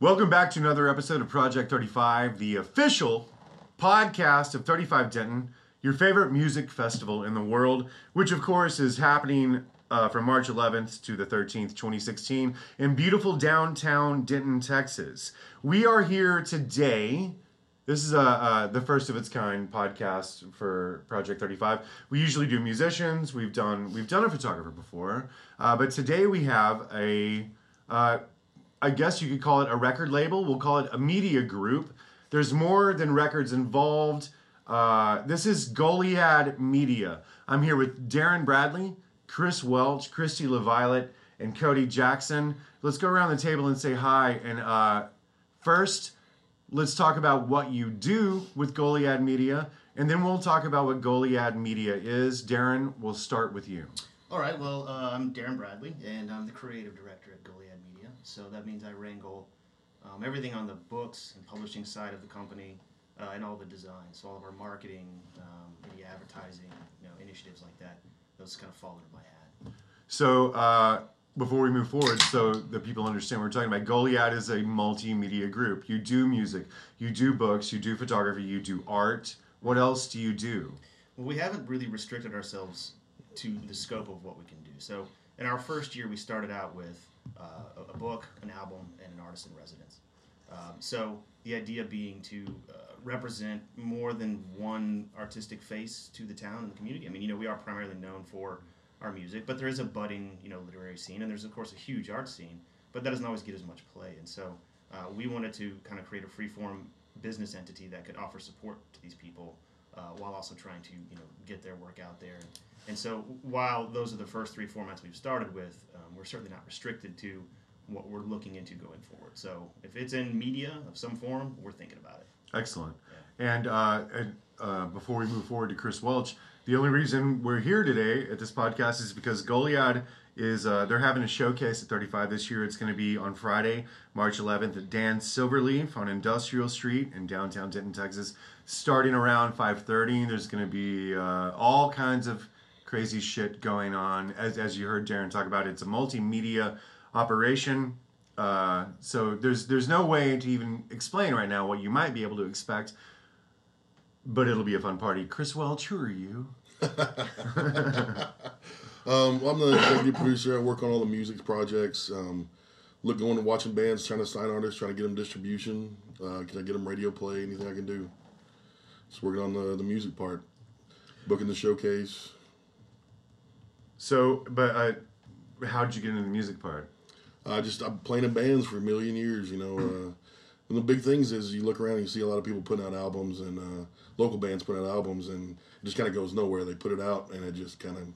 Welcome back to another episode of Project 35, the official podcast of 35 Denton, your favorite music festival in the world, which of course is happening uh, from March 11th to the 13th, 2016, in beautiful downtown Denton, Texas. We are here today. This is a, uh, the first of its kind podcast for Project 35. We usually do musicians. We've done we've done a photographer before, uh, but today we have a uh, I guess you could call it a record label. We'll call it a media group. There's more than records involved. Uh, this is Goliad Media. I'm here with Darren Bradley, Chris Welch, Christy LaViolet, and Cody Jackson. Let's go around the table and say hi. And uh, first, let's talk about what you do with Goliad Media, and then we'll talk about what Goliad Media is. Darren, we'll start with you. All right, well, uh, I'm Darren Bradley, and I'm the creative director at Goliad. So that means I wrangle um, everything on the books and publishing side of the company, uh, and all the design. So all of our marketing, um, any advertising, you know, initiatives like that, those kind of fall under my hat. So, uh, before we move forward, so that people understand what we're talking about, Goliad is a multimedia group. You do music, you do books, you do photography, you do art. What else do you do? Well, we haven't really restricted ourselves to the scope of what we can do. So in our first year, we started out with uh, a- book, an album, and an artist in residence. Um, so the idea being to uh, represent more than one artistic face to the town and the community. I mean, you know, we are primarily known for our music, but there is a budding, you know, literary scene, and there's of course a huge art scene, but that doesn't always get as much play. And so uh, we wanted to kind of create a freeform business entity that could offer support to these people uh, while also trying to, you know, get their work out there. And, and so while those are the first three formats we've started with, um, we're certainly not restricted to what we're looking into going forward. So if it's in media of some form, we're thinking about it. Excellent. And, uh, and uh, before we move forward to Chris Welch, the only reason we're here today at this podcast is because Goliad is uh, they're having a showcase at 35 this year. It's going to be on Friday, March 11th at Dan Silverleaf on Industrial Street in downtown Denton, Texas, starting around 5:30. There's going to be uh, all kinds of crazy shit going on. As, as you heard Darren talk about, it's a multimedia operation. Uh, so there's there's no way to even explain right now what you might be able to expect, but it'll be a fun party. Chris Welch, who are you? Um, well, I'm the executive producer. I work on all the music projects. Um, look, going and watching bands, trying to sign artists, trying to get them distribution. Uh, can I get them radio play? Anything I can do. Just working on the the music part, booking the showcase. So, but uh, how did you get into the music part? I just I'm playing in bands for a million years. You know, uh, and the big things is you look around and you see a lot of people putting out albums and uh, local bands putting out albums, and it just kind of goes nowhere. They put it out and it just kind of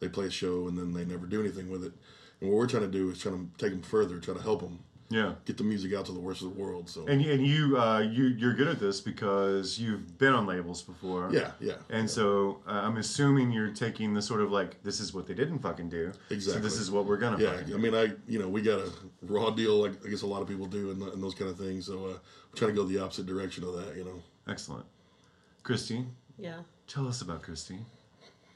they play a show and then they never do anything with it. And what we're trying to do is trying to take them further, try to help them Yeah. get the music out to the rest of the world. So And, and you uh, you you're good at this because you've been on labels before. yeah, yeah. And so uh, I'm assuming you're taking the sort of like this is what they didn't fucking do. So Exactly. this is what we're gonna Yeah, fucking I mean, I you know we got a raw deal like I guess a lot of people do and, and those kind of things. So uh, we're trying to go the opposite direction of that. You know, Excellent. Christy, Yeah. tell us about Christy.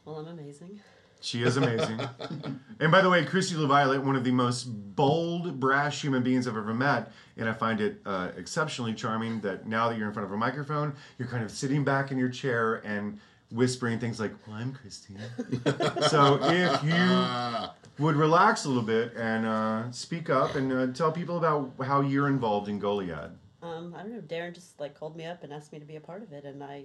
Well, I'm amazing. She is amazing. and by the way, Christy LaViolet, one of the most bold, brash human beings I've ever met. And I find it uh, exceptionally charming that now that you're in front of a microphone, you're kind of sitting back in your chair and whispering things like, Well, I'm Christy. so if you would relax a little bit and uh, speak up and uh, tell people about how you're involved in Goliad. Um, I don't know. Darren just like called me up and asked me to be a part of it, and I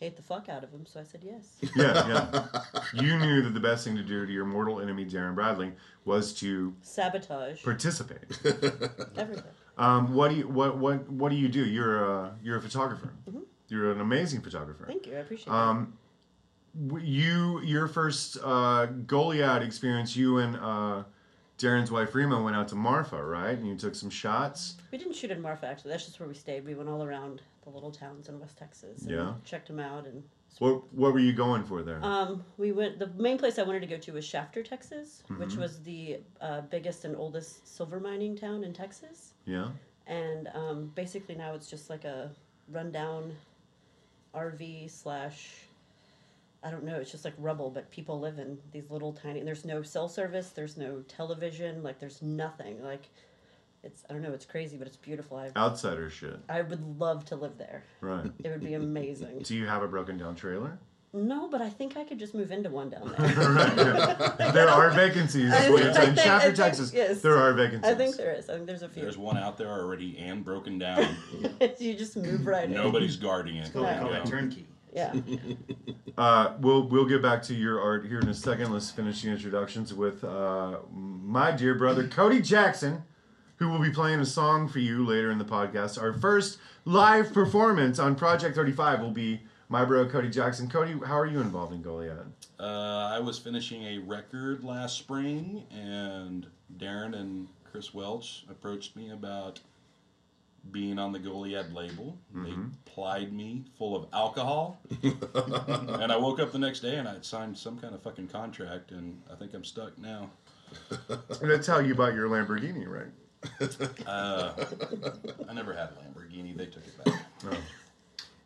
hate the fuck out of him, so I said yes. Yeah, yeah. you knew that the best thing to do to your mortal enemy, Darren Bradley, was to Sabotage participate. everything. Um, what do you what what what do you do? You're a you're a photographer. You're an amazing photographer. Thank you. I appreciate Um, w- you your first uh, Goliad experience. You and uh, Darren's wife Rima went out to Marfa, right? And you took some shots. We didn't shoot in Marfa actually. That's just where we stayed. We went all around the little towns in West Texas. Yeah. Checked them out and. What what were you going for there? Um, we went. The main place I wanted to go to was Shafter, Texas, which Mm-hmm. was the uh, biggest and oldest silver mining town in Texas. yeah. and um, basically now it's just like a rundown RV slash I don't know it's just like rubble but people live in these little tiny and there's no cell service there's no television like there's nothing like It's I don't know. It's crazy, but it's beautiful. I Outsider shit. I would love to live there. Right. It would be amazing. Do you have a broken down trailer? no, but I think I could just move into one down there. right. yeah. There are vacancies. I Wait, think- in I think- I Shafter, think- Texas, yes. there are vacancies. I think there is. I think there's a few. There's one out there already and broken down. you just move right in. Nobody's guarding it. Call, Yeah. call You that turnkey. Yeah. Uh, we'll we'll get back to your art here in a second. Let's finish the introductions with uh, my dear brother Cody Jackson, who will be playing a song for you later in the podcast. Our first live performance on Project 35 will be my bro Cody Jackson. Cody, how are you involved in Goliad? Uh, I was finishing a record last spring, and Darren and Chris Welch approached me about being on the Goliad label. They plied me full of alcohol, and I woke up the next day and I had signed some kind of fucking contract, and I think I'm stuck now. And that's how you bought your Lamborghini, right? Uh, I never had a Lamborghini. They took it back.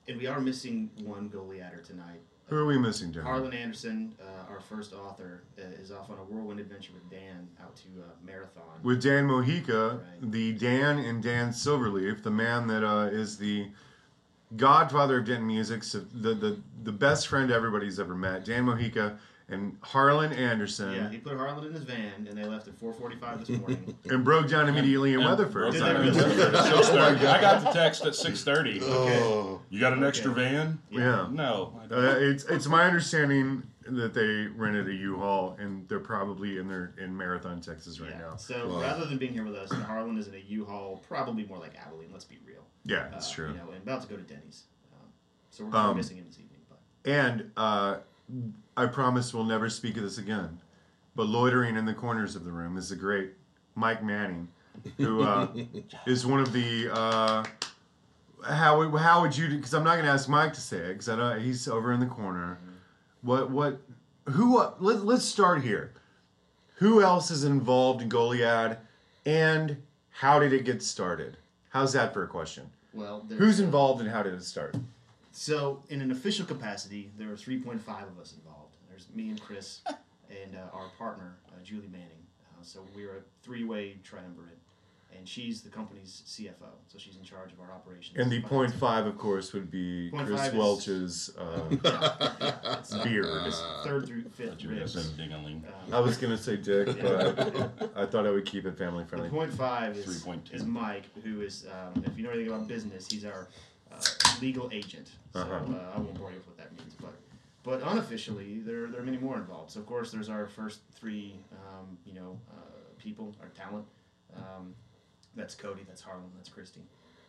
And we are missing one Goliader tonight. Who are we missing, Darren? Harlan Anderson, uh, our first author, uh, is off on a whirlwind adventure with Dan out to uh, Marathon. With Dan Mojica, Right. the Dan and Dan Silverleaf, the man that uh, is the godfather of Denton music, so the, the the best friend everybody's ever met. Dan Mojica and Harlan Anderson, yeah, he put Harlan in his van, and they left at 4:45 this morning. and broke down immediately in And Weatherford. broke Did down they really? Weatherford at 6:30. I got the text at 6:30. Oh, You got an Okay. extra van? Yeah. No. Uh, it's it's my understanding that they rented a U-Haul and they're probably in their in Marathon, Texas right yeah. now. So Wow. rather than being here with us, Harlan is in a U-Haul, probably more like Abilene. Let's be real. Yeah, that's Uh, true. You know, and about to go to Denny's. Um, so we're, Um, we're missing him this evening. But And uh, I promise we'll never speak of this again. But loitering in the corners of the room is the great Mike Manning, who uh, is one of the. Uh, how would- how would you? Because I'm not going to ask Mike to say it because I know he's over in the corner. What what who? Uh, let, let's start here. Who else is involved in Goliad, and how did it get started? How's that for a question? well, Who's involved and how did it start? So, in an official capacity, there are 3.5 of us involved. There's me and Chris, and uh, our partner, uh, Julie Manning. Uh, so we're a three-way triumvirate, and she's the company's CFO. So she's in charge of our operations. And the finance. point five, of course, would be Point Chris five is- Welch's uh, Yeah, it's, uh, beard. it's third through fifth You were gonna ribs. say. I was gonna say Dick, but I thought I would keep it family The friendly. point five is, 3.2. is Mike, who is, um, if you know anything about business, he's our uh, legal agent. So Uh-huh. uh, I won't bore you with what that means, but but unofficially, there there are many more involved. So of course, there's our first three, um, you know, uh, people, our talent. Um, that's Cody, that's Harlan, that's Christy.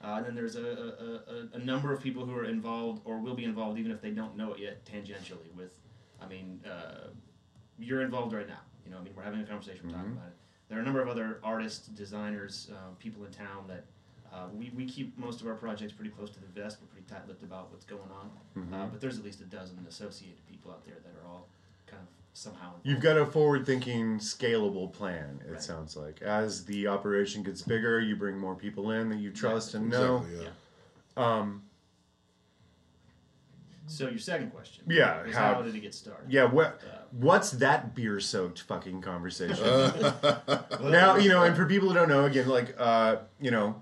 Uh, and then there's a, a, a, a number of people who are involved or will be involved, even if they don't know it yet, tangentially. With, I mean, uh, you're involved right now. You know, I mean, we're having a conversation, we're talking Mhm. about it. There are a number of other artists, designers, uh, people in town that uh, we, we keep most of our projects pretty close to the vest. We're pretty tight-lipped about what's going on. Mm-hmm. Uh, but there's at least a dozen associated people out there that are all kind of somehow. You've got a forward-thinking, scalable plan. It Right. sounds like as the operation gets bigger, you bring more people in that you trust and know. exactly. Yeah. Um, So your second question. Yeah, is how- how, did it get started? yeah. What? Uh, What's that beer-soaked fucking conversation? now you know, and for people who don't know, again, like uh, you know,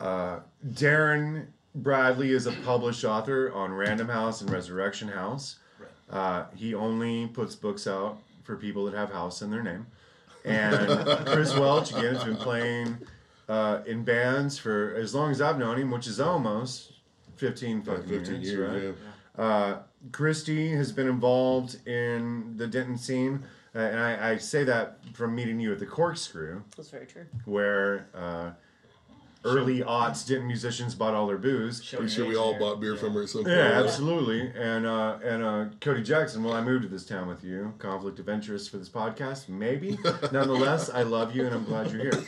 uh, Darren Bradley is a published author on Random House and Resurrection House. Uh, he only puts books out for people that have house in their name. And Chris Welch again has been playing uh, in bands for as long as I've known him, which is almost fifteen Like fucking 15 years, years, right? yeah. Uh, Christy has been involved in the Denton scene, uh, and I, I say that from meeting you at the Corkscrew, That's very true. where uh, early aughts Denton musicians bought all their booze. Show Pretty sure we all there. bought beer Yeah. from her at some point. Yeah, right? absolutely. And uh, and uh, Cody Jackson. Well, I moved to this town with you. Conflict of interest for this podcast, maybe. Nonetheless, I love you, and I'm glad you're here.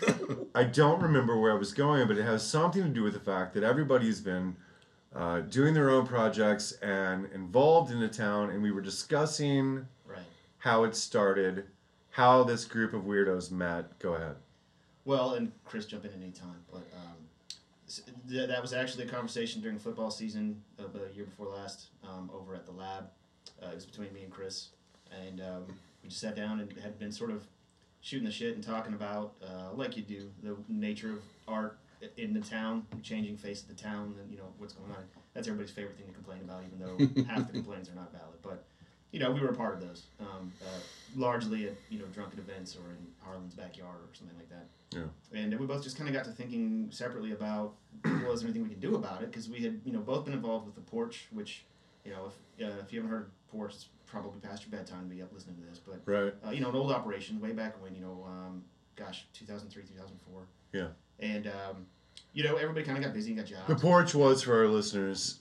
I don't remember where I was going, but it has something to do with the fact that everybody's been uh, doing their own projects and involved in the town, and we were discussing Right. how it started, how this group of weirdos met. Go ahead. Well, and Chris, jump in at any time. But um, th- that was actually a conversation during football season of the year before last um, over at the lab. Uh, it was between me and Chris, and um, we just sat down and had been sort of shooting the shit and talking about, uh, like you do, the nature of art in the town, changing face of the town, and you know what's going on. That's everybody's favorite thing to complain about, even though half the complaints are not valid. But you know, we were a part of those, um, uh, largely at you know drunken events or in Harlan's backyard or something like that. Yeah. And we both just kind of got to thinking separately about, well, is there anything we could do about it? Because we had, you know, both been involved with the porch, which, you know, if uh, if you haven't heard porch, it's probably past your bedtime to be up listening to this. But Right. uh, you know, an old operation way back when, you know, um, gosh, 2003, 2004. Yeah. And um, you know, everybody kind of got busy and got jobs. The porch was for our listeners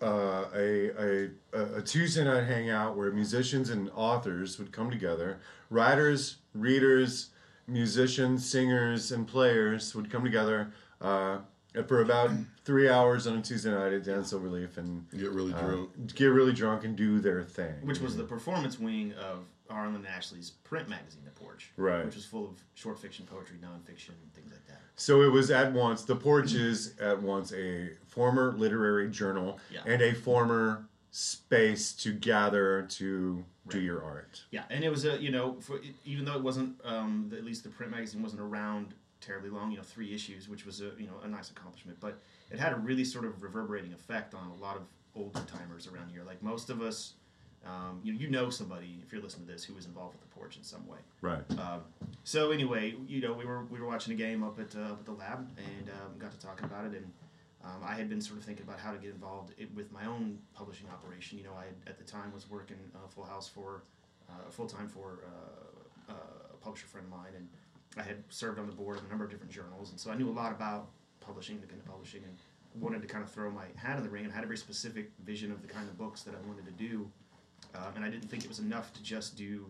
uh, a, a a Tuesday night hangout where musicians and authors would come together. Writers, readers, musicians, singers, and players would come together uh, for about three hours on a Tuesday night at Dan Silverleaf and Get really uh, drunk. get really drunk and do their thing. which was the performance wing of Harlan and Ashley's print magazine, The Porch. Right. Which was full of short fiction, poetry, nonfiction, things like that. So it was at once the porch is at once a former literary journal Yeah. and a former space to gather to do your art. Yeah, and it was a you know for, even though it wasn't um, at least the print magazine wasn't around terribly long, you know, three issues, which was a you know a nice accomplishment, but it had a really sort of reverberating effect on a lot of older timers around here. Like most of us, um, you you know somebody if you're listening to this who was involved with the porch in some way. Right. Um, so anyway, you know, we were we were watching a game up at uh, up at the lab and um, got to talking about it, and um, I had been sort of thinking about how to get involved with my own publishing operation. You know, I had, at the time was working uh, full house for uh, full time for uh, uh, a publisher friend of mine, and I had served on the board of a number of different journals, and so I knew a lot about publishing, independent publishing, and wanted to kind of throw my hat in the ring and had a very specific vision of the kind of books that I wanted to do. Um, and I didn't think it was enough to just do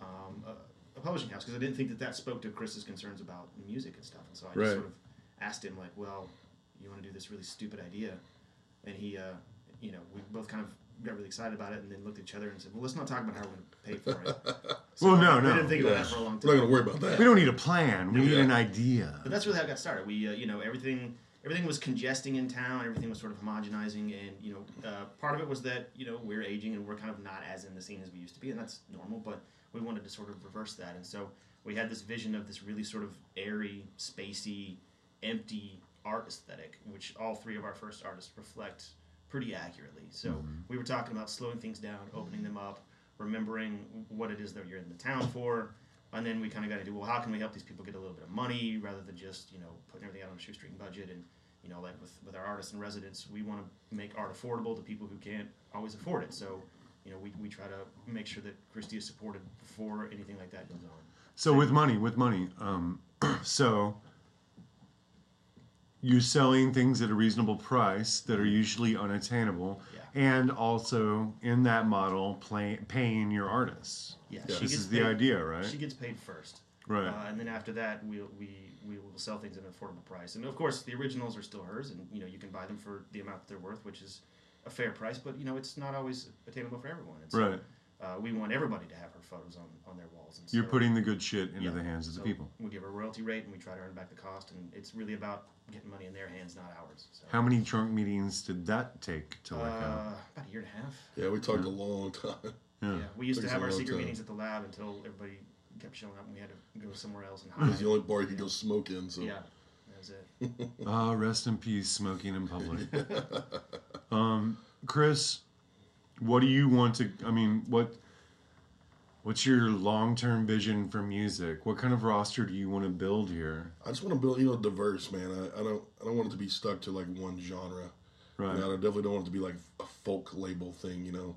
um, a, a publishing house because I didn't think that that spoke to Chris's concerns about music and stuff. And so I Right. just sort of asked him like, "Well, you want to do this really stupid idea?" And he, uh, you know, we both kind of got really excited about it, and then looked at each other and said, "Well, let's not talk about how we're going to pay for it." Well, no, we no. didn't think about Yeah. that for a long We're not going to worry about that. We don't need a plan. We need an idea. But that's really how it got started. We, uh, you know, everything everything was congesting in town. Everything was sort of homogenizing, and you know, uh, part of it was that you know we're aging and we're kind of not as in the scene as we used to be, and that's normal. But we wanted to sort of reverse that, and so we had this vision of this really sort of airy, spacey, empty art aesthetic, which all three of our first artists reflect pretty accurately. So we were talking about slowing things down, opening them up, remembering what it is that you're in the town for, and then we kind of got to do well. How can we help these people get a little bit of money rather than just you know putting everything out on a shoestring budget? And you know, like with with our artists and residents, we want to make art affordable to people who can't always afford it. So you know, we, we try to make sure that Christie is supported before anything like that goes on. So with money, with money. Um, so you're selling things at a reasonable price that are usually unattainable, Yeah. and also in that model, play, paying your artists. Yeah, Yeah. she This gets is the idea, right? She gets paid first. Right. Uh, and then after that, we we we will sell things at an affordable price. And of course, the originals are still hers, and you know you can buy them for the amount that they're worth, which is a fair price. But you know it's not always attainable for everyone. And so, Right. Uh, we want everybody to have her photos on, on their walls. And You're so- putting the good shit into yeah, the hands of the people. We give her a royalty rate, and we try to earn back the cost. And it's really about getting money in their hands, not ours. So. How many drunk meetings did that take to Uh, work out? about a year and a half. Yeah, we talked a long time. Yeah. Yeah, we used to have our secret time. meetings at the lab until everybody kept showing up, and we had to go somewhere else and hide. It was the only bar you could go smoke in. So Yeah, that was it. Ah, rest in peace, smoking in public. um, Chris, what do you want to? I mean, what? What's your long-term vision for music? What kind of roster do you want to build here? I just want to build, you know, diverse, man. I, I don't, I don't want it to be stuck to like one genre. Right. You know, I definitely don't want it to be like a folk label thing. You know,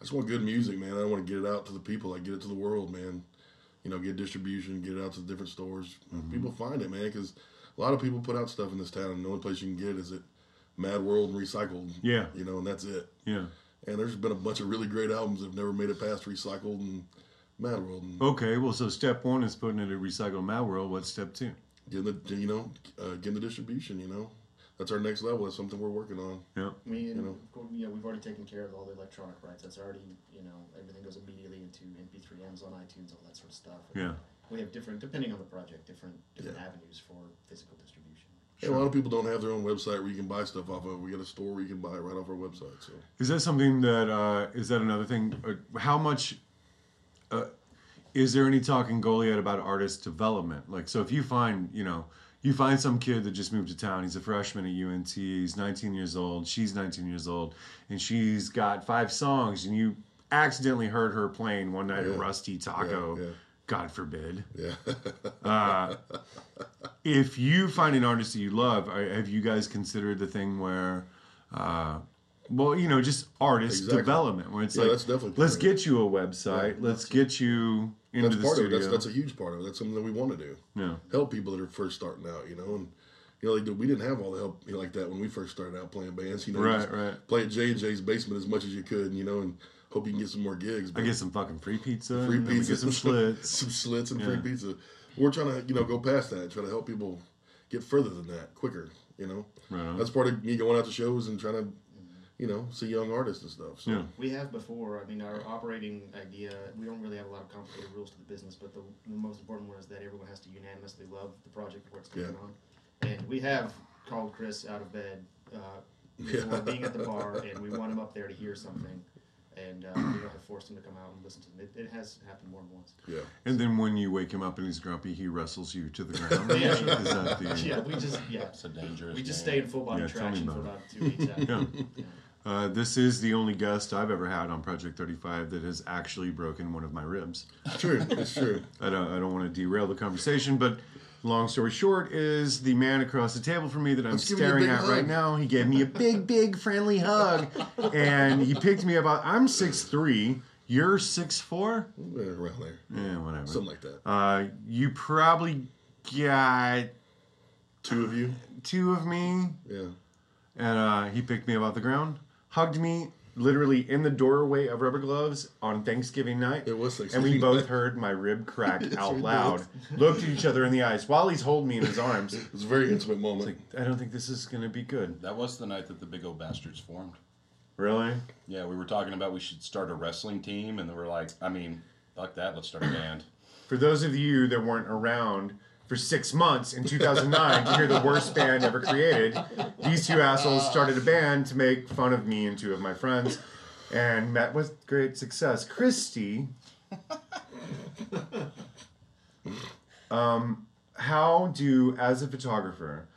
I just want good music, man. I want to get it out to the people. Like get it to the world, man. You know, get distribution, get it out to the different stores. Mm-hmm. People find it, man, because a lot of people put out stuff in this town, and the only place you can get is at Mad World and Recycled. Yeah. You know, and that's it. Yeah. And there's been a bunch of really great albums that have never made it past Recycled and Mad World. And Okay. Well, so step one is putting it at Recycle Mad World. What's step two? getting the, you know, uh, getting the distribution. You know, that's our next level. That's something we're working on. Yeah. We, and, You know. of course, you know, we've already taken care of all the electronic rights. That's already, you know, everything goes immediately into MP3, Amazon, iTunes, all that sort of stuff. And Yeah. We have different, depending on the project, different different Yeah. avenues for physical distribution. Yeah, a lot of people don't have their own website where you can buy stuff off of. We got a store where you can buy it right off our website. So Is that something that uh, is that another thing? Uh, how much? Uh, is there any talk in Goliad about artist development? Like, so if you find, you know, you find some kid that just moved to town, he's a freshman at UNT, he's 19 years old, she's 19 years old, and she's got five songs, and you accidentally heard her playing one night Yeah. at Rusty Taco, Yeah, yeah. God forbid. Yeah. If you find an artist that you love, have you guys considered the thing where, uh, well, you know, just artist Exactly. development, where it's Yeah, like, that's definitely let's it. get you a website, let's get you into that's the part studio. of it. That's, that's a huge part of it. That's something that we want to do. yeah. Help people that are first starting out, you know, and you know, like, we didn't have all the help you know, like that when we first started out playing bands. You know, Right, right. Play at J and J's basement as much as you could, you know, and hope you can get some more gigs. I get some fucking free pizza. free and pizza, Get some slits. some slits, and Yeah. free pizza. We're trying to, you know, go past that, try to help people get further than that quicker. You know, Right that's part of me going out to shows and trying to, you know, see young artists and stuff. So Yeah. We have before. I mean, our operating idea. We don't really have a lot of complicated rules to the business, but the, the most important one is that everyone has to unanimously love the project before it's taken Yeah. on. And we have called Chris out of bed uh, before Yeah. being at the bar, and we want him up there to hear something. And uh, we don't have forced him to come out and listen to them. It, it has happened more than once. yeah, And then when you wake him up and he's grumpy, he wrestles you to the ground. Yeah. Is that the? Yeah, we just yeah. It's a dangerous. We just game. stay in full body Yeah, tell me traction for about about two weeks after. Yeah. Yeah. Uh, this is the only guest I've ever had on Project 35 that has actually broken one of my ribs. true. It's true. I don't, I don't want to derail the conversation, but long story short is the man across the table from me that I'm Let's give you a staring at right now. He gave me a big, big friendly hug, and he picked me up. I'm 6'3", you're 6'4", Yeah, around there, yeah, whatever. something like that. Uh, you probably got Two of you. two of me, Yeah. and uh, he picked me up off the ground, hugged me literally in the doorway of Rubber Gloves on Thanksgiving night. It was And we both heard my rib crack Yes, out we loud. Looked at each other in the eyes while he's holding me in his arms. It was a very intimate moment. Like, I don't think this is going to be good. That was the night that the Big old Bastards formed. Really? Yeah, we were talking about we should start a wrestling team, and then we're like, I mean, fuck that, let's start a band. For those of you that weren't around for six months in 2009 to hear the worst band ever created, these two assholes started a band to make fun of me and two of my friends and met with great success. Christy, um, how do, as a photographer,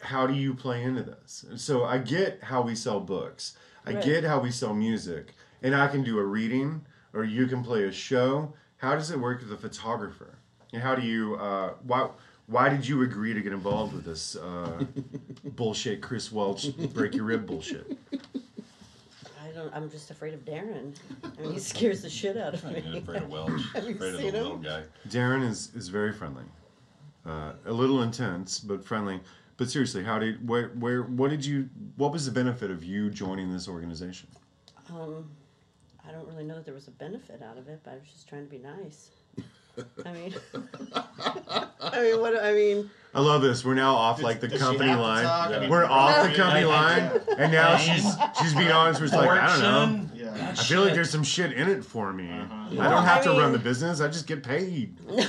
how do you play into this? So I get how we sell books. I Right. get how we sell music. And I can do a reading or you can play a show. How does it work with a photographer? And how do you uh, why why did you agree to get involved with this uh, bullshit Chris Welch break your rib bullshit? I don't. I'm just afraid of Darren. I mean, he scares the shit out of me. I ain't me. afraid of Welch. Have you afraid of the seen him? little guy. Darren is, is very friendly. Uh, a little intense, but friendly. But seriously, how did where where what did you what was the benefit of you joining this organization? Um, I don't really know that there was a benefit out of it, but I was just trying to be nice. I mean, I mean, what? I mean, I love this. We're now off like the Does she company have to line. talk? I mean, We're off the yeah, company yeah, line, yeah. and now she's she's being honest. We're just like, I don't know. Yeah. I feel like there's some shit in it for me. Uh-huh. I don't have I to run the business. I just get paid.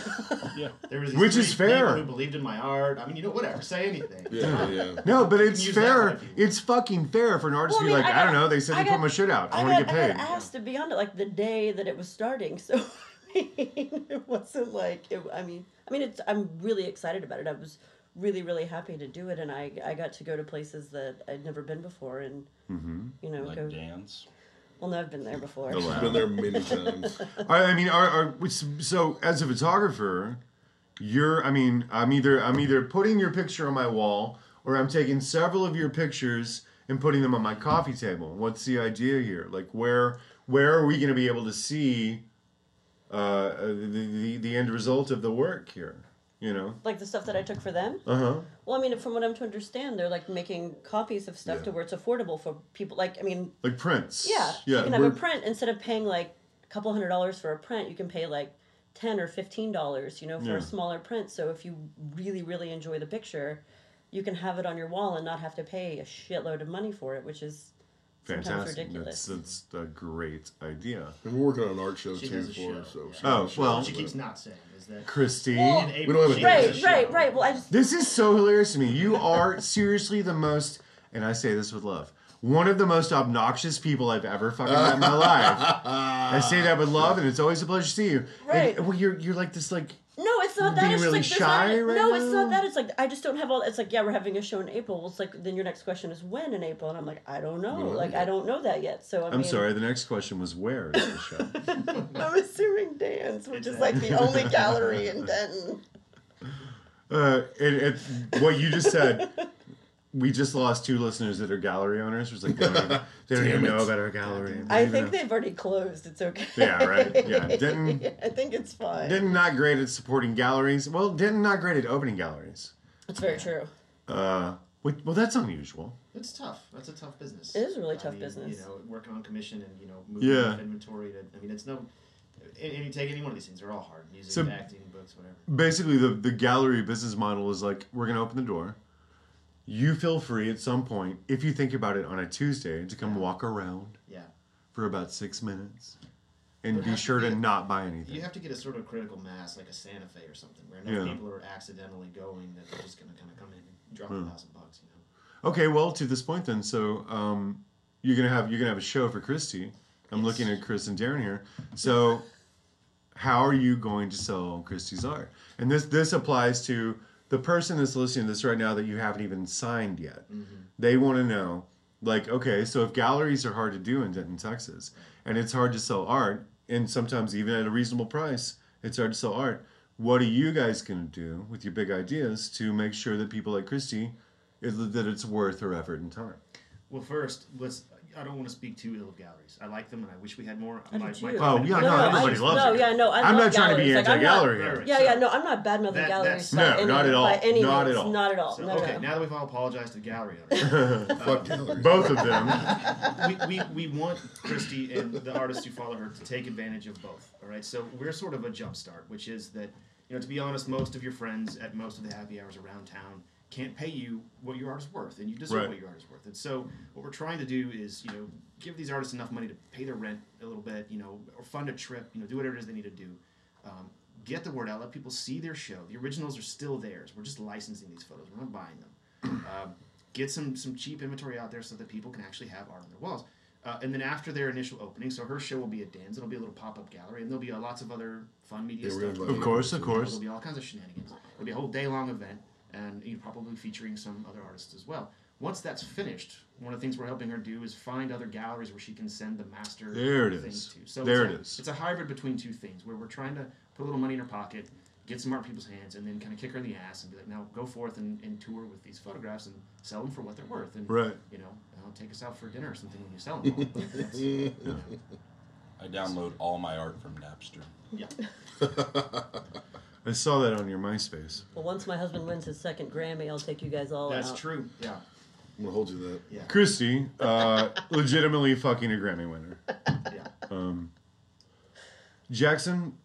Yeah. There was these Which three is fair. people Who believed in my art? I mean, you know, whatever. Say anything. Yeah, yeah. No, but it's use that one fair. if you- It's fucking fair for an artist Well, to I be mean, like, I I, don't got- know. They said I they got- put my shit out. I, I want to get I paid. got asked to be on it like the day that it was starting, so I mean, it wasn't like it, I mean, I mean, it's. I'm really excited about it. I was really, really happy to do it, and I I got to go to places that I'd never been before, and mm-hmm. you know, Like go. dance. Well, no, I've been there before. Oh, wow. I've been there many times. I, I mean, are, are so as a photographer, you're. I mean, I'm either I'm either putting your picture on my wall or I'm taking several of your pictures and putting them on my coffee table. What's the idea here? Like, where where are we going to be able to see uh, the, the the end result of the work here? You know. Like the stuff that I took for them. Uh huh. Well, I mean, from what I'm to understand, they're like making copies of stuff Yeah. to where it's affordable for people. Like, I mean, Like prints. Yeah, Yeah. you can have a print instead of paying like a couple hundred dollars for a print. You can pay like ten or fifteen dollars, you know, for Yeah. a smaller print. So if you really, really enjoy the picture, you can have it on your wall and not have to pay a shitload of money for it, which is sometimes Fantastic. ridiculous. That's, that's a great idea. And we're working on an art show She too has a for show, her, so yeah. Oh, she Oh, has a well- What she keeps not saying is that Christy. Well- We don't have a she right, right, right. Well, I just This is so hilarious to me. You are seriously the most, and I say this with love, one of the most obnoxious people I've ever fucking met in my life. I say that with love, and it's always a pleasure to see you. Right. And, well, you're you're like this like No, it's not that. It's really like, shy not, right No, it's not that. It's like I just don't have all. It's like yeah, we're having a show in April. It's like then your next question is when in April, and I'm like I don't know. like. I don't know that yet. So I I'm mean, sorry. The next question was where is the show? I'm assuming Dan's, which is like the only gallery in Denton. Uh, it, it, what you just said, we just lost two listeners that are gallery owners. It was like they don't, even- they don't even know about our gallery. I think know. they've already closed. It's okay. Yeah, right. Yeah, Denton- I think it's fine. Denton not not great at supporting galleries. Well, Denton not not great at opening galleries. It's very true. Uh, wait, well, that's unusual. It's tough. That's a tough business. It is a really I tough mean, business. You know, working on commission and you know moving Yeah. inventory. To, I mean, it's no. And, and you take any one of these things; they're all hard. Music, So- acting, books, whatever. Basically, the the gallery business model is like we're gonna open the door. You feel free at some point, if you think about it, on a Tuesday to come walk around Yeah. for about six minutes, and be has to sure to not buy anything. You have to get a sort of critical mass, like a Santa Fe or something, where enough Yeah. people are accidentally going that they're just going to kind of come in and drop Hmm. a thousand bucks. You know. Okay, well, to this point then, so um, you're gonna have you're gonna have a show for Christy. I'm Yes. looking at Chris and Darren here. So, how are you going to sell Christy's art? And this this applies to the person that's listening to this right now that you haven't even signed yet. Mm-hmm. They want to know, like, okay, so if galleries are hard to do in Denton, Texas, and it's hard to sell art, and sometimes even at a reasonable price, it's hard to sell art. What are you guys gonna do with your big ideas to make sure that people like Christy is that it's worth her effort and time. Well, first, let's. I don't want to speak too ill of galleries. I like them, and I wish we had more. I do My- too. my Oh yeah, No, no, no, everybody I- loves no, it. yeah, no, I I'm love not trying to be galleries. Like, I'm not- anti-gallery. Right, here. right. Yeah, So- yeah, no, I'm not bad mouthing That- galleries. that's- by No, any, not at all. By any Not means. at all. Not at all. So, no, okay, no. now that we've all apologized to the gallery owners, uh, Fuck galleries. Both of them. we, we, we want Christy and the artists who follow her to take advantage of both. All right, so we're sort of a jumpstart, which is that you know to be honest, most of your friends at most of the happy hours around town can't pay you what your art is worth, and you deserve Right. what your art is worth. And so what we're trying to do is you know give these artists enough money to pay their rent a little bit, you know, or fund a trip, you know, do whatever it is they need to do. Um, get the word out, let people see their show. The originals are still theirs. We're just licensing these photos. We're not buying them. Um, get some some cheap inventory out there so that people can actually have art on their walls. Uh, and then after their initial opening, so her show will be at Dan's. It'll be a little pop up gallery, and there'll be uh, lots of other fun media Yeah, stuff. Of course, of course. There'll be all kinds of shenanigans. It'll be a whole day long event, and you know, probably featuring some other artists as well. Once that's finished, one of the things we're helping her do is find other galleries where she can send the master There it things is. to. So There it's it a, is. It's a hybrid between two things where we're trying to put a little money in her pocket, get some art in people's hands, and then kind of kick her in the ass and be like, now go forth and, and tour with these photographs and sell them for what they're worth. And Right. you know, uh, take us out for dinner or something when you sell them. all. That's- I download all my art from Napster. yeah. I saw that on your MySpace. Well, once my husband wins his second Grammy, I'll take you guys all That's out. true. Yeah. I'm gonna hold you to that. Yeah. Christy, uh, legitimately fucking a Grammy winner. Yeah. Um, Jackson,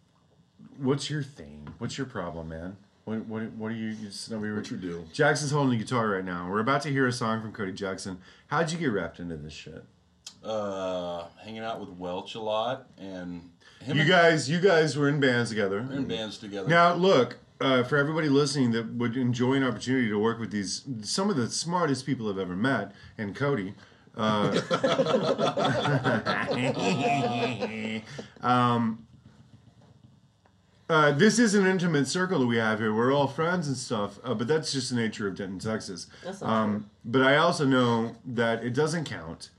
what's your thing? What's your problem, man? What what what are you? you just, no, we were, What's your deal? Jackson's holding the guitar right now. We're about to hear a song from Cody Jackson. How'd you get wrapped into this shit? Uh, hanging out with Welch a lot, and him You and- guys, you guys were in bands together. we're in bands together. Now, look, uh, for everybody listening that would enjoy an opportunity to work with these, some of the smartest people I've ever met, and Cody. Uh, um, uh, this is an intimate circle that we have here. We're all friends and stuff, uh, but that's just the nature of Denton, Texas. That's not Um, but I also know that it doesn't count.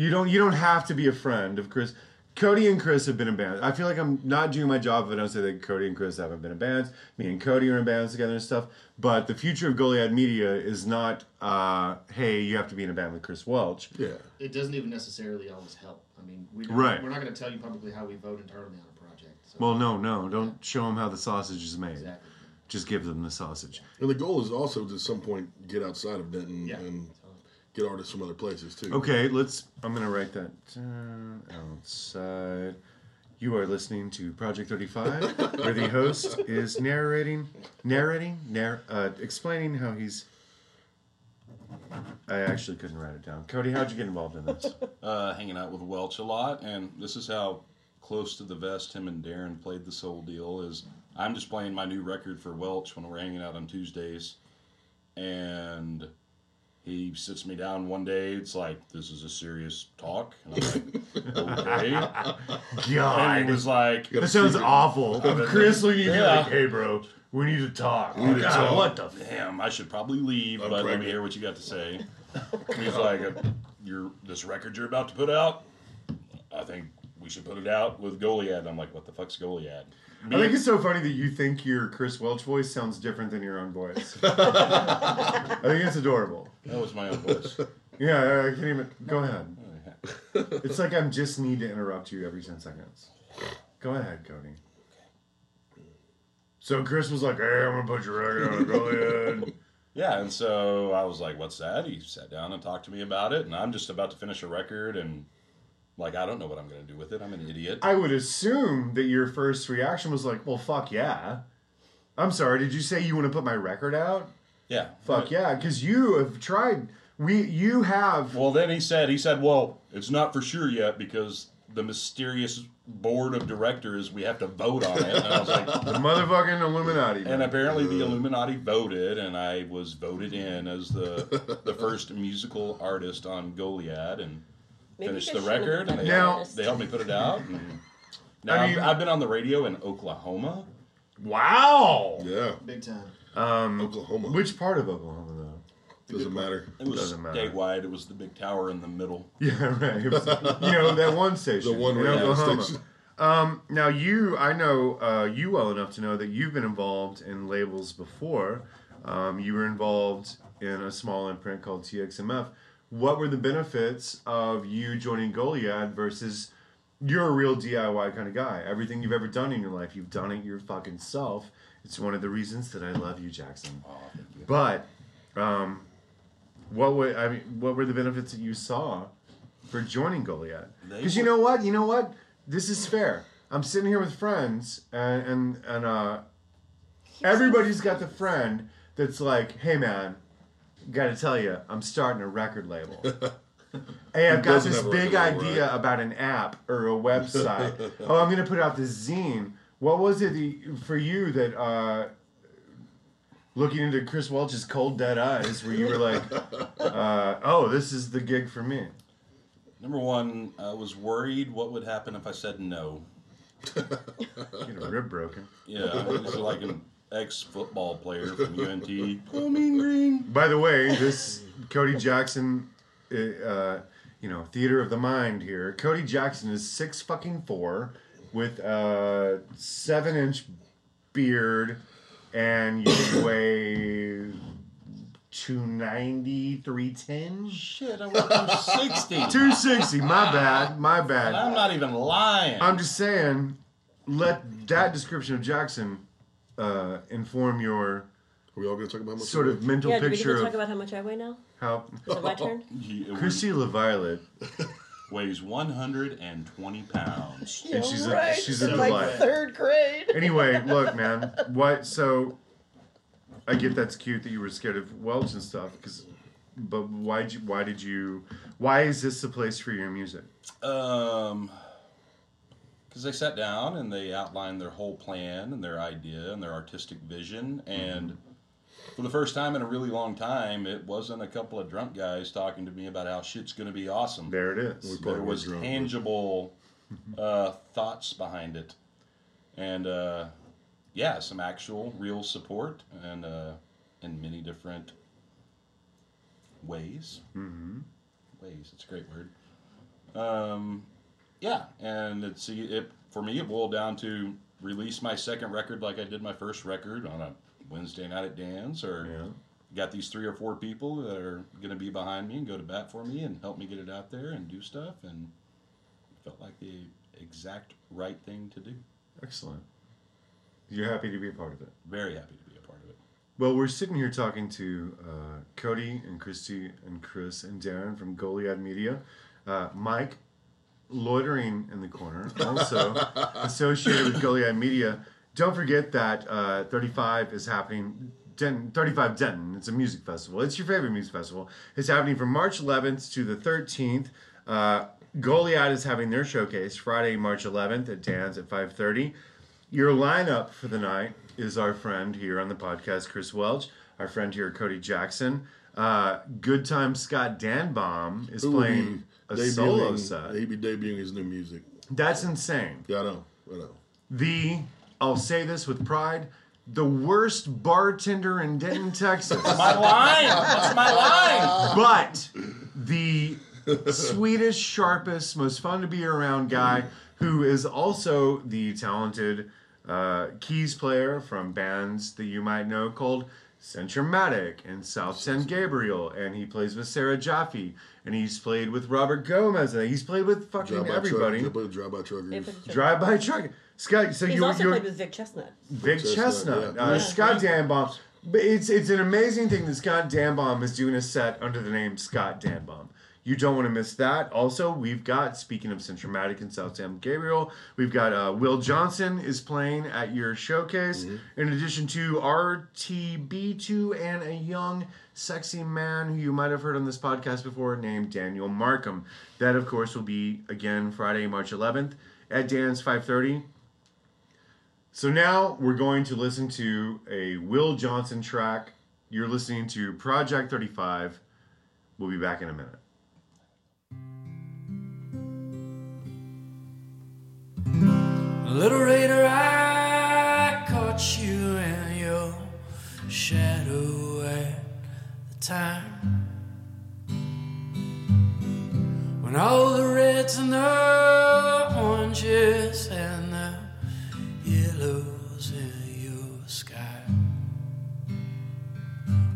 You don't. You don't have to be a friend of Chris. Cody and Chris have been in bands. I feel like I'm not doing my job if I don't say that Cody and Chris haven't been in bands. Me and Cody are in bands together and stuff. But the future of Goliad Media is not, uh, hey, you have to be in a band with Chris Welch. Yeah. It doesn't even necessarily always help. I mean, we don't, Right. we're not going to tell you publicly how we vote internally on a project. So. Well, no, no, don't show them how the sausage is made. Exactly. Just give them the sausage. And the goal is also to some point get outside of Denton Yeah. and get artists from other places too. Okay, let's. I'm gonna write that down. Outside. You are listening to Project 35, where the host is narrating, narrating, narr- uh, explaining how he's. I actually couldn't write it down. Cody, how'd you get involved in this? uh, hanging out with Welch a lot, and this is how close to the vest him and Darren played this whole deal. Is I'm just playing my new record for Welch when we're hanging out on Tuesdays, and he sits me down one day. It's like this is a serious talk, and I'm like, okay. And he was like, that sounds awful. Chris looking at you Yeah. like, "Hey, bro, we need to talk." We need to talk. What the? "Damn, I should probably leave, I'm but let me pregnant. hear what you got to say." He's like, "You're this record you're about to put out. I think we should put it out with Goliad." I'm like, "What the fuck's Goliad?" I think it's so funny that you think your Chris Welch voice sounds different than your own voice. I think it's adorable. that was my own voice. Yeah, I can't even. Go oh, ahead. It's like I'm just need to interrupt you every 10 seconds. Go ahead, Cody. So Chris was like, hey, I'm going to put your record on. Go ahead. Yeah, and so I was like, "What's that?" He sat down and talked to me about it, and I'm just about to finish a record, and like I don't know what I'm going to do with it. I'm an idiot. I would assume that your first reaction was like, well, fuck yeah. I'm sorry, did you say you want to put my record out? yeah, Fuck yeah, because you have tried. We, you have. Well, then he said, he said, well, it's not for sure yet because the mysterious board of directors we have to vote on it. And I was like, The motherfucking Illuminati. and apparently the Illuminati voted, and I was voted in as the the first musical artist on Goliad, and Maybe finished the record, and they, Now- helped, they helped me put it out. And now I I mean- have I've been on the radio in Oklahoma. Wow. Yeah, Big time. Um, Oklahoma. which part of Oklahoma though? doesn't matter. It was Doesn't matter. statewide. It was the big tower in the middle. Yeah, right. It was, you know that one station, The one in radio Oklahoma. station. Um, now you, I know uh, you well enough to know that you've been involved in labels before. Um, you were involved in a small imprint called TXMF. What were the benefits of you joining Goliad versus you're a real DIY kind of guy? Everything you've ever done in your life, you've done it your fucking self. It's one of the reasons that I love you, Jackson. Oh, thank you. But um, what were I mean? What were the benefits that you saw for joining Goliad? Because you know what, you know what, this is fair. I'm sitting here with friends, and and and uh, everybody's got the friend that's like, "Hey, man, got to tell you, I'm starting a record label." Hey, I've got this big idea right? about an app or a website. oh, I'm going to put out this zine. What was it the- for you that uh, looking into Chris Welch's cold dead eyes, where you were like, uh, "Oh, this is the gig for me"? Number one, I was worried what would happen if I said no. Get a rib broken. Yeah, he's like an ex football player from UNT. Oh, mean green. By the way, this Cody Jackson, uh, you know, theater of the mind here. Cody Jackson is six fucking four, with a seven inch beard, and you weigh 290, 310? Shit, I went 260. 260, my bad, my And bad. I'm not even lying. I'm just saying, let that description of Jackson uh, inform your Are we all going to talk about how much sort we of weigh? mental Yeah, do we get picture to talk of about how much I weigh now? how Is it my turn? He it Christy LaViolet weighs 120 pounds. And she's a- she's a in delight. like third grade. anyway, look, man. What? So, I get that's cute that you were scared of Welch and stuff. Because, but why? You, why did you? Why is this the place for your music? Um, because they sat down and they outlined their whole plan and their idea and their artistic vision. And for the first time in a really long time, it wasn't a couple of drunk guys talking to me about how shit's going to be awesome. There it is. We there was drunk, tangible uh, thoughts behind it, and uh, yeah, some actual real support, and uh, in many different ways. Mm-hmm. Ways, it's a great word. Um, yeah, and it's it for me. It boiled down to release my second record like I did my first record on a Wednesday night at Dan's, or Yeah. got these three or four people that are going to be behind me and go to bat for me and help me get it out there and do stuff and felt like the exact right thing to do Excellent. You're happy to be a part of it. very happy to be a part of it Well, we're sitting here talking to uh, Cody and Christy and Chris and Darren from Goliad Media. Uh, Mike, loitering in the corner, also associated with Goliad Media. Don't forget that uh, 35 is happening. Denton, 35 Denton. It's a music festival. It's your favorite music festival. It's happening from March 11th to the 13th. Uh, Goliad is having their showcase Friday, March 11th at Dan's at 5:30. Your lineup for the night is our friend here on the podcast, Chris Welch, our friend here, Cody Jackson. Uh, Good Time Scott Danbom is will playing be a solo debuting- set. He'd be debuting his new music. That's insane. Yeah, I know. I know. The I'll say this with pride. The worst bartender in Denton, Texas. My line. What's my line? but the sweetest, sharpest, most fun to be around guy who is also the talented uh, keys player from bands that you might know called Centromatic and South San Gabriel, and he plays with Sarah Jaffe, and he's played with Robert Gomez, and he's played with fucking Drive everybody. Truck, drive by truckers. Drive by truck. Scott, so He's you also you're, played with Vic Chesnutt. Vic Chesnutt, Chesnutt, yeah. uh, Yeah. Scott Danbom. But it's it's an amazing thing that Scott Danbom is doing a set under the name Scott Danbom. You don't want to miss that. Also, we've got speaking of Centromatic and South San Gabriel, we've got uh, Will Johnson is playing at your showcase. Mm-hmm. In addition to RTB2 and a young, sexy man who you might have heard on this podcast before named Daniel Markham. That, of course, will be again Friday, March 11th at Dan's 5:30. So now we're going to listen to a Will Johnson track. You're listening to Project 35. We'll be back in a minute. Little later, I caught you in your shadow at the time. When all the reds and the oranges and the yellows in your sky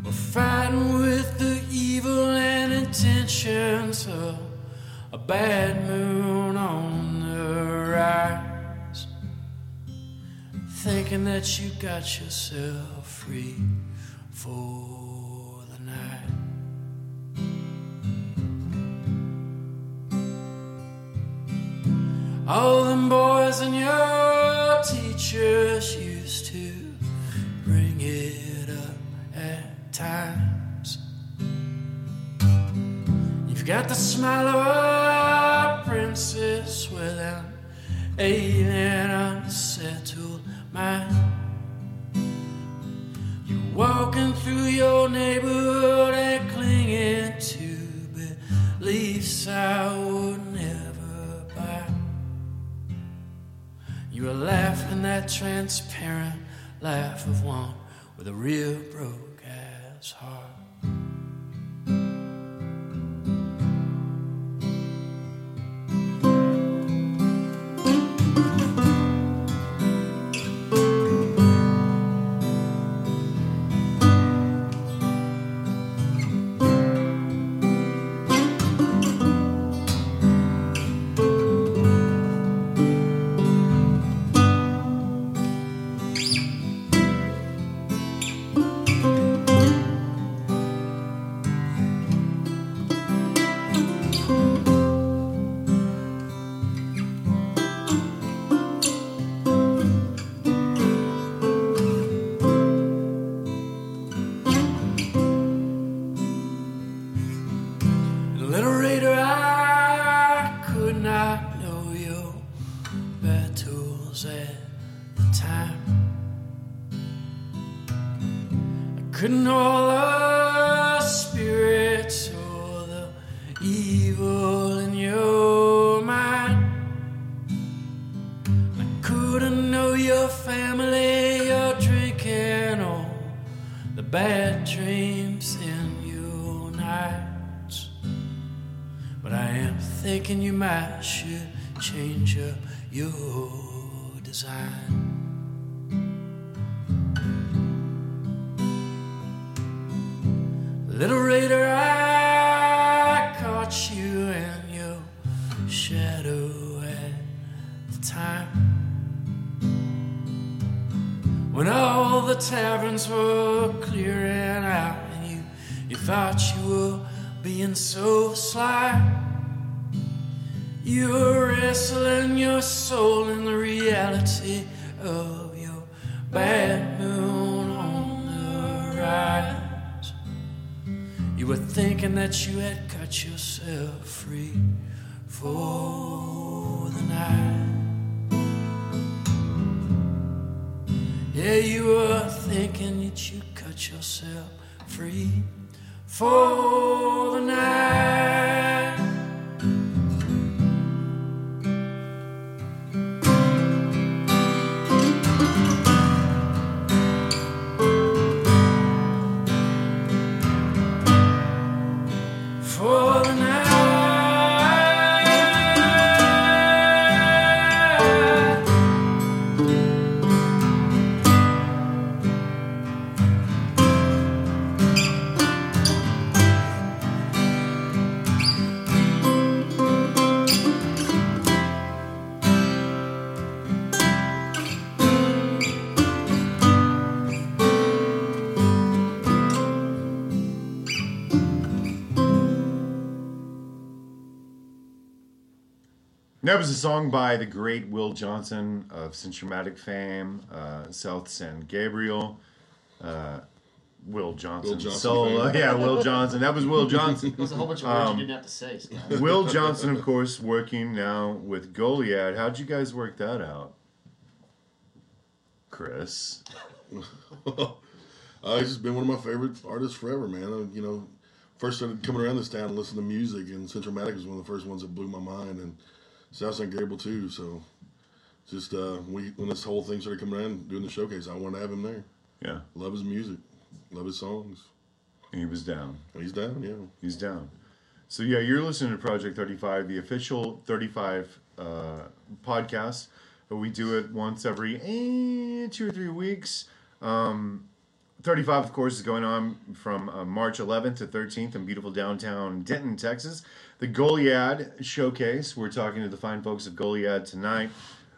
were fighting with the evil and intentions of a bad moon Thinking that you got yourself free for the night. All them boys and your teachers used to bring it up at times. You've got the smile of a princess with an alien unsettled You're walking through your neighborhood and clinging to beliefs I would never buy. You are laughing that transparent laugh of one with a real broke ass heart. Design. Little later, I caught you in your shadow at the time. When all the taverns were clearing out and you, you thought you were being so sly. You were wrestling your soul in the reality of your bad moon on the rise. You were thinking that you had cut yourself free for the night. Yeah, you were thinking that you cut yourself free for the night. That was a song by the great Will Johnson of Centromatic fame, uh, South San Gabriel. Uh, Will Johnson, Will Johnson solo. Yeah, Will Johnson. That was Will Johnson. There's a whole bunch of words you didn't have to say. Scott. Will Johnson, of course, working now with Goliad. How'd you guys work that out? Chris. Uh, he's just been one of my favorite artists forever, man. Uh, you know, first started coming around this town and listening to music, and Centromatic was one of the first ones that blew my mind, and South San Gabriel too. So, just uh, we when this whole thing started coming around, doing the showcase, I wanted to have him there. Yeah, Love his music, love his songs. he was down. He's down, yeah. He's down. So yeah, you're listening to Project 35, the official 35 uh, podcast. But we do it once every eh, two or three weeks. Um, 35, of course, is going on from uh, March 11th to 13th in beautiful downtown Denton, Texas. The Goliad Showcase. We're talking to the fine folks of Goliad tonight.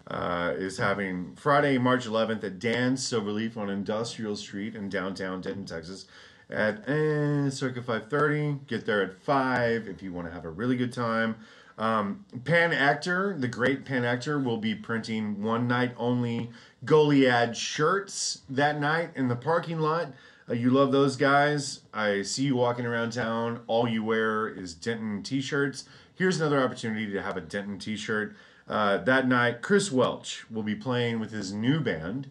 Uh, is having Friday, March 11th at Dan's Silverleaf on Industrial Street in downtown Denton, Texas at eh, circa 5.30 get there at 5 if you want to have a really good time um, Pan Ector the great Pan Ector will be printing one night only goliad shirts that night in the parking lot. Uh, you love those guys. I see you walking around town. All you wear is denton t-shirts. Here's another opportunity to have a denton t-shirt. Uh, that night chris welch will be playing with his new band.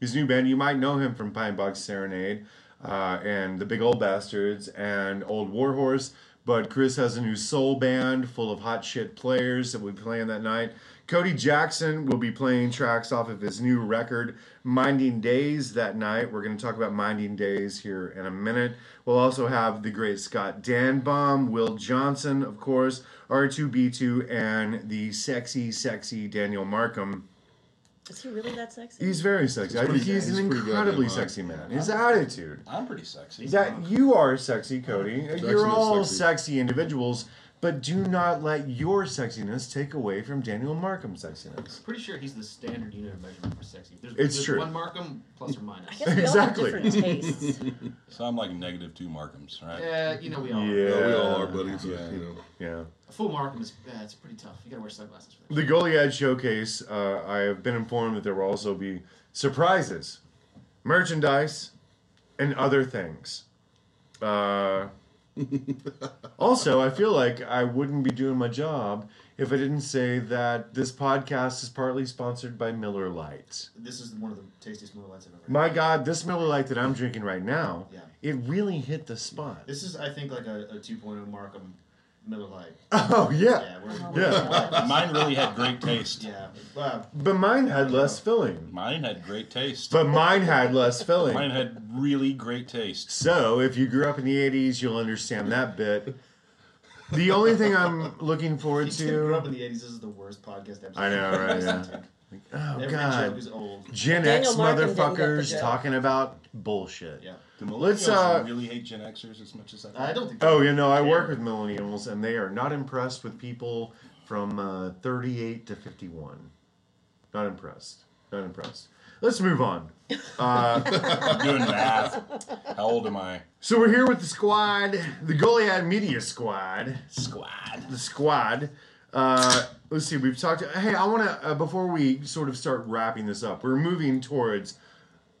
His new band. You might know him from Pine Box Serenade uh, and the Big Old Bastards and Old Warhorse. But Chris has a new soul band full of hot shit players that will be playing that night. Cody Jackson will be playing tracks off of his new record, Minding Days, that night. We're going to talk about Minding Days here in a minute. We'll also have the great Scott Danbom, Will Johnson, of course, RTB2, and the sexy, sexy Daniel Markham. Is he really that sexy? He's very sexy. I think he's he's an pretty incredibly goddamn sexy man. His attitude. I'm pretty sexy. That you are sexy, Cody. You're all sexy. sexy individuals, but do not let your sexiness take away from Daniel Markham's sexiness. Pretty sure he's the standard unit of measurement for sexy. There's, It's there's true. One Markham plus or minus. I guess we Exactly. all have different tastes. So I'm like negative two Markhams, right? Yeah, you know we all. Yeah. Yeah, we all are, buddy. It's, Yeah. You know, Yeah. A full Markham is yeah, it's pretty tough. You gotta wear sunglasses for that. The Goliad Showcase, uh, I have been informed that there will also be surprises, merchandise, and other things. Uh, also, I feel like I wouldn't be doing my job if I didn't say that this podcast is partly sponsored by Miller Lite. This is one of the tastiest Miller Lights I've ever. had. My God, this Miller Lite that I'm drinking right now, Yeah. it really hit the spot. This is, I think, like a, a 2.0 Markham Miller Lite. Oh yeah, Yeah, we're, Oh, we're Yeah. Mine really had great taste. yeah. Uh, but mine had less filling. Mine had great taste. But mine had less filling. Mine had really great taste. So, if you grew up in the 80s, you'll understand that bit. The only thing I'm looking forward to. if you grew up in the 80s, this is the worst podcast episode. I know, ever right, yeah. To. Oh, Every joke God. is old. Gen Daniel X Markham didn't get the motherfuckers joke. talking about bullshit. Yeah. Do Let's, millennials uh, really hate Gen Xers as much as I? I don't think. Oh, they you know, I work with millennials, and they are not impressed with people from uh, 38 to 51. Not impressed. Not impressed. Let's move on. Uh, I'm doing math. How old am I? so we're here with the squad, the Goliad Media Squad. Squad. the squad. Uh, let's see. We've talked. Hey, I want to uh, before we sort of start wrapping this up. We're moving towards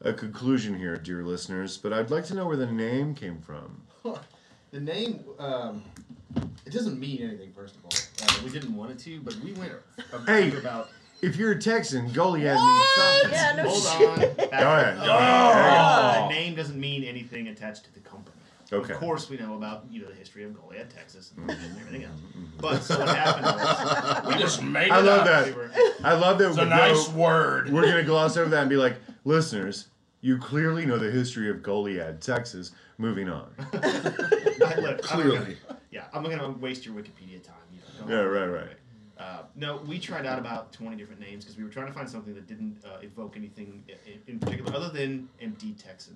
a conclusion here, dear listeners. But I'd like to know where the name came from. The name, um, it doesn't mean anything. First of all, uh, we didn't want it to, but we went Hey. about. If you're a Texan, Goliad means something. Yeah, no Hold shit. on. Go ahead. Go ahead. There you the name doesn't mean anything attached to the company. Okay. Of course, we know about you know the history of Goliad, Texas, and Mm-hmm. everything else. But so what happened was We just made it I love up. we that. were, I love that. It's a nice go- word. We're gonna gloss over that and be like, listeners, you clearly know the history of Goliad, Texas. Moving on. I, look, Clearly. I'm gonna, yeah, I'm gonna waste your Wikipedia time. You know, Yeah, right, right. Uh, no, we tried out about 20 different names because we were trying to find something that didn't uh, evoke anything in, in particular other than in the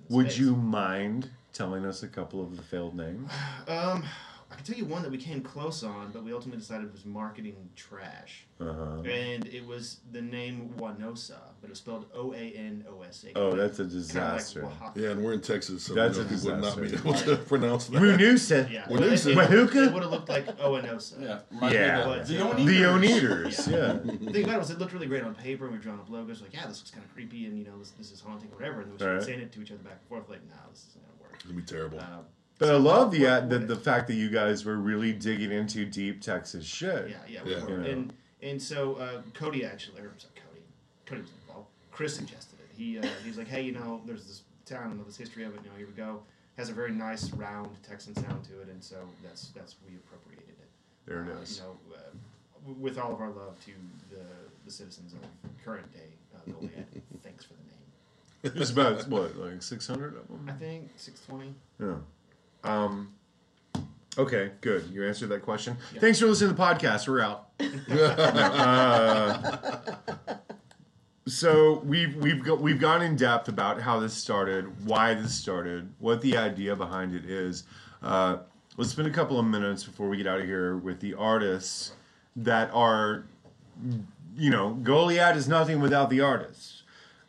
Would space. you mind telling us a couple of the failed names? Um, I can tell you one that we came close on, but we ultimately decided it was marketing trash. Uh-huh. And it was the name Wanosa, but it was spelled O A N O S A. Oh, that's a Kinda like disaster. Yeah, and we're in Texas, so That's we know a people would not be disaster. able to pronounce that. Munusa. Yeah. Well, It, there's it, Mahuka? it would have looked like Oanosa. Yeah. reminds Yeah. The, the The Oneaters. The yeah. The thing about it was it looked really great on paper. and We were drawing up logos, like, yeah, this looks kind of creepy, and you know, this, this is haunting, or whatever. And we were Right. saying it to each other back and forth, like, no, this isn't gonna work. It's gonna be terrible. Uh, But I love the, uh, the the fact that you guys were really digging into deep Texas shit. Yeah, yeah, we Yeah. were. And and so uh, Cody actually, or sorry, Cody, Cody was involved. Chris suggested it. He uh, he's like, hey, you know, there's this town, and this history of it. You know, here we go. Has a very nice round Texan sound to it, and so that's that's we appropriated it. There it Uh, is. You know, uh, with all of our love to the the citizens of current day uh, Goliad. thanks for the name. There's about, what, like 600 of them? I think six twenty. Yeah. Um, okay, good. You answered that question. Yeah. Thanks for listening to the podcast. We're out. Uh, so we've we've got, we've gone in depth about how this started, why this started, what the idea behind it is. Uh, let's spend a couple of minutes before we get out of here with the artists that are, you know, Goliad is nothing without the artists.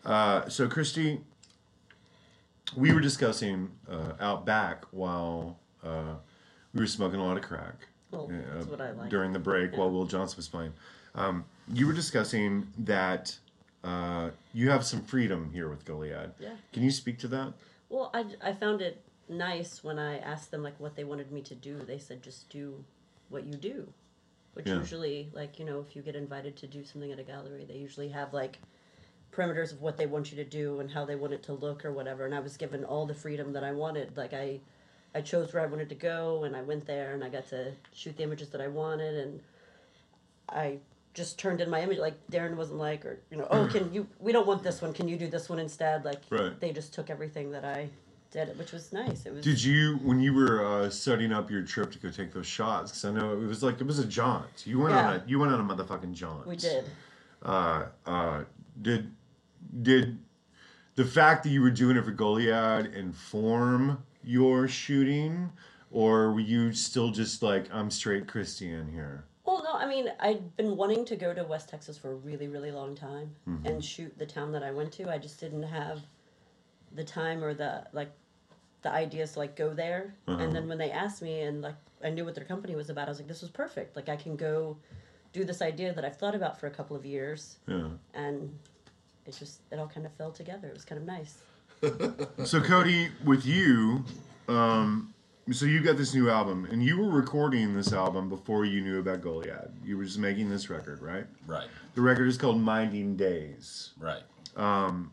Uh, so Christy, we were discussing uh, out back while uh, we were smoking a lot of crack. Well, uh, that's what I like. During the break while Will Johnson was playing. Um, you were discussing that uh, you have some freedom here with Goliad. Yeah. Can you speak to that? Well, I, I found it nice when I asked them like what they wanted me to do. They said just do what you do, which Yeah. usually like you know if you get invited to do something at a gallery, they usually have like parameters of what they want you to do and how they want it to look or whatever. And I was given all the freedom that I wanted. Like I, I chose where I wanted to go, and I went there, and I got to shoot the images that I wanted, and I just turned in my image. Like Darren wasn't like, or you know, oh, can you? We don't want this one. Can you do this one instead? Like Right. they just took everything that I did, which was nice. It was. Did you, when you were uh, setting up your trip to go take those shots? Because I know it was like it was a jaunt. You went on Yeah. a you went on a motherfucking jaunt. We did. Uh, uh, did did the fact that you were doing it for Goliad inform your shooting, or were you still just like I'm straight Christian here? Well, no, I mean, I'd been wanting to go to West Texas for a really, really long time Mm-hmm. and shoot the town that I went to. I just didn't have the time or the like the ideas to like go there. Uh-huh. And then when they asked me and like I knew what their company was about, I was like, this was perfect. Like I can go do this idea that I've thought about for a couple of years, Yeah. and it just it all kind of fell together. It was kind of nice. So Cody, with you, um, so you got this new album, and you were recording this album before you knew about Goliad. You were just making this record, right? Right. The record is called Minding Days. Right. Um,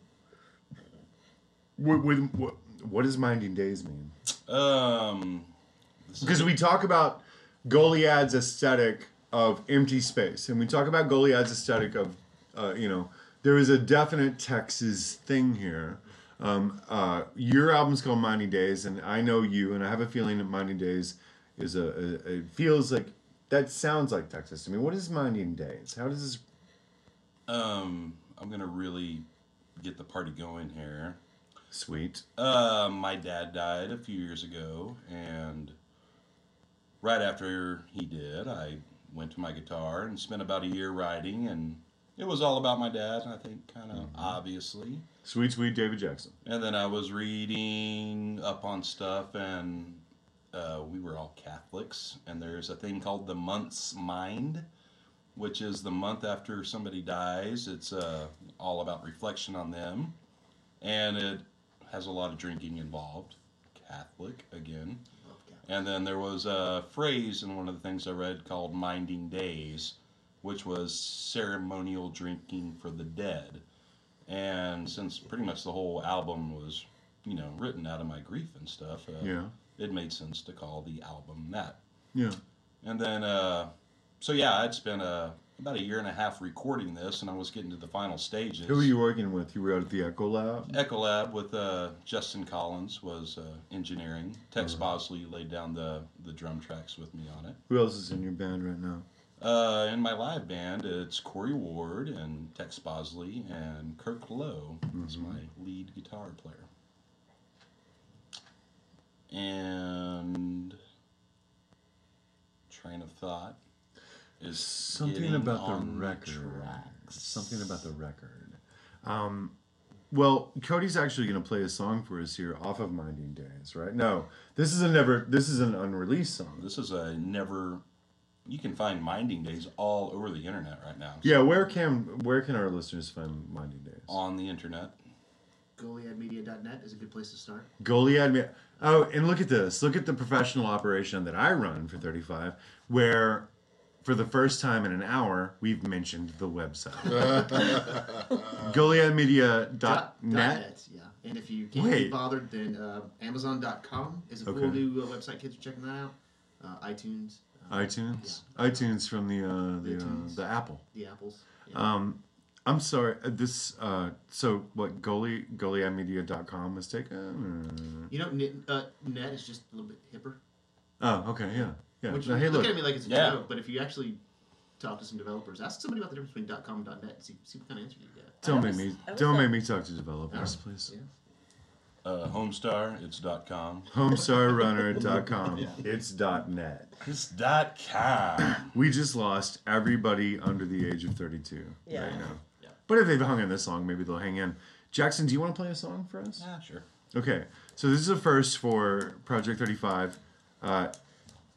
with, what, what does Minding Days mean? Um. Because we talk about Goliad's aesthetic of empty space, and we talk about Goliad's aesthetic of, uh, you know, there is a definite Texas thing here. Um, uh, your album's called Minding Days, and I know you, and I have a feeling that Minding Days is a, a it feels like that sounds like Texas to me. What is Minding Days? How does this? um. I'm gonna really get the party going here. Sweet. Uh, my dad died a few years ago, and right after he did, I went to my guitar and spent about a year writing, and it was all about my dad. I think, kind of obviously. Sweet, sweet David Jackson. And then I was reading up on stuff, and uh, we were all Catholics. And there's a thing called the month's mind, which is the month after somebody dies. It's uh, all about reflection on them, and it has a lot of drinking involved. Catholic again. And then there was a phrase in one of the things I read called Minding Days, which was ceremonial drinking for the dead. And since pretty much the whole album was you know, written out of my grief and stuff. Uh, Yeah. It made sense to call the album that. Yeah. And then, uh, so yeah, I'd spent uh, about a year and a half recording this, and I was getting to the final stages. Who were you working with? You were out at the Echo Lab. Echo Lab with uh, Justin Collins was uh, engineering. Tex Bosley laid down the, the drum tracks with me on it. Who else is in your band right now? Uh, in my live band, it's Corey Ward and Tex Bosley and Kirk Lowe is my lead guitar player. And train of thought is Something about the record. tracks. Something about the record. Um, well, Cody's actually going to play a song for us here off of Minding Days, right? No, this is a never. This is an unreleased song. This is a never. You can find Minding Days all over the internet right now. Yeah, where can where can our listeners find Minding Days? On the internet. GoliadMedia.net is a good place to start. Goliad. Me- Oh, and look at this. Look at the professional operation that I run for 35, where for the first time in an hour, we've mentioned the website. GoliadMedia.net. Dot net, yeah. And if you can't Wait. be bothered, then uh, Amazon.com is a Okay. cool new uh, website. Kids are checking that out. Uh, iTunes, iTunes. iTunes from the uh, the uh, the Apple. the Apples. Yeah. Um, I'm sorry. uh, This uh, so what? Goalie GoliadMedia.com was taken. you know, net, uh, net is just a little bit hipper. Oh, okay, yeah, yeah. Which No, you hey, look look. at me like it's a Yeah. joke, but if you actually talk to some developers, ask somebody about the difference between .com and .net. See, see what kind of answer you get. Don't I make was- me I was don't like- make me talk to developers, please. Yeah. Uh, Homestar, it's dot .com. Homestarrunner.com. It's dot .net. It's dot .com. We just lost everybody under the age of 32 Yeah. right now. Yeah. But if they've hung in this long, maybe they'll hang in. Jackson, do you want to play a song for us? ah, sure. Okay, so this is a first for Project 35. Uh,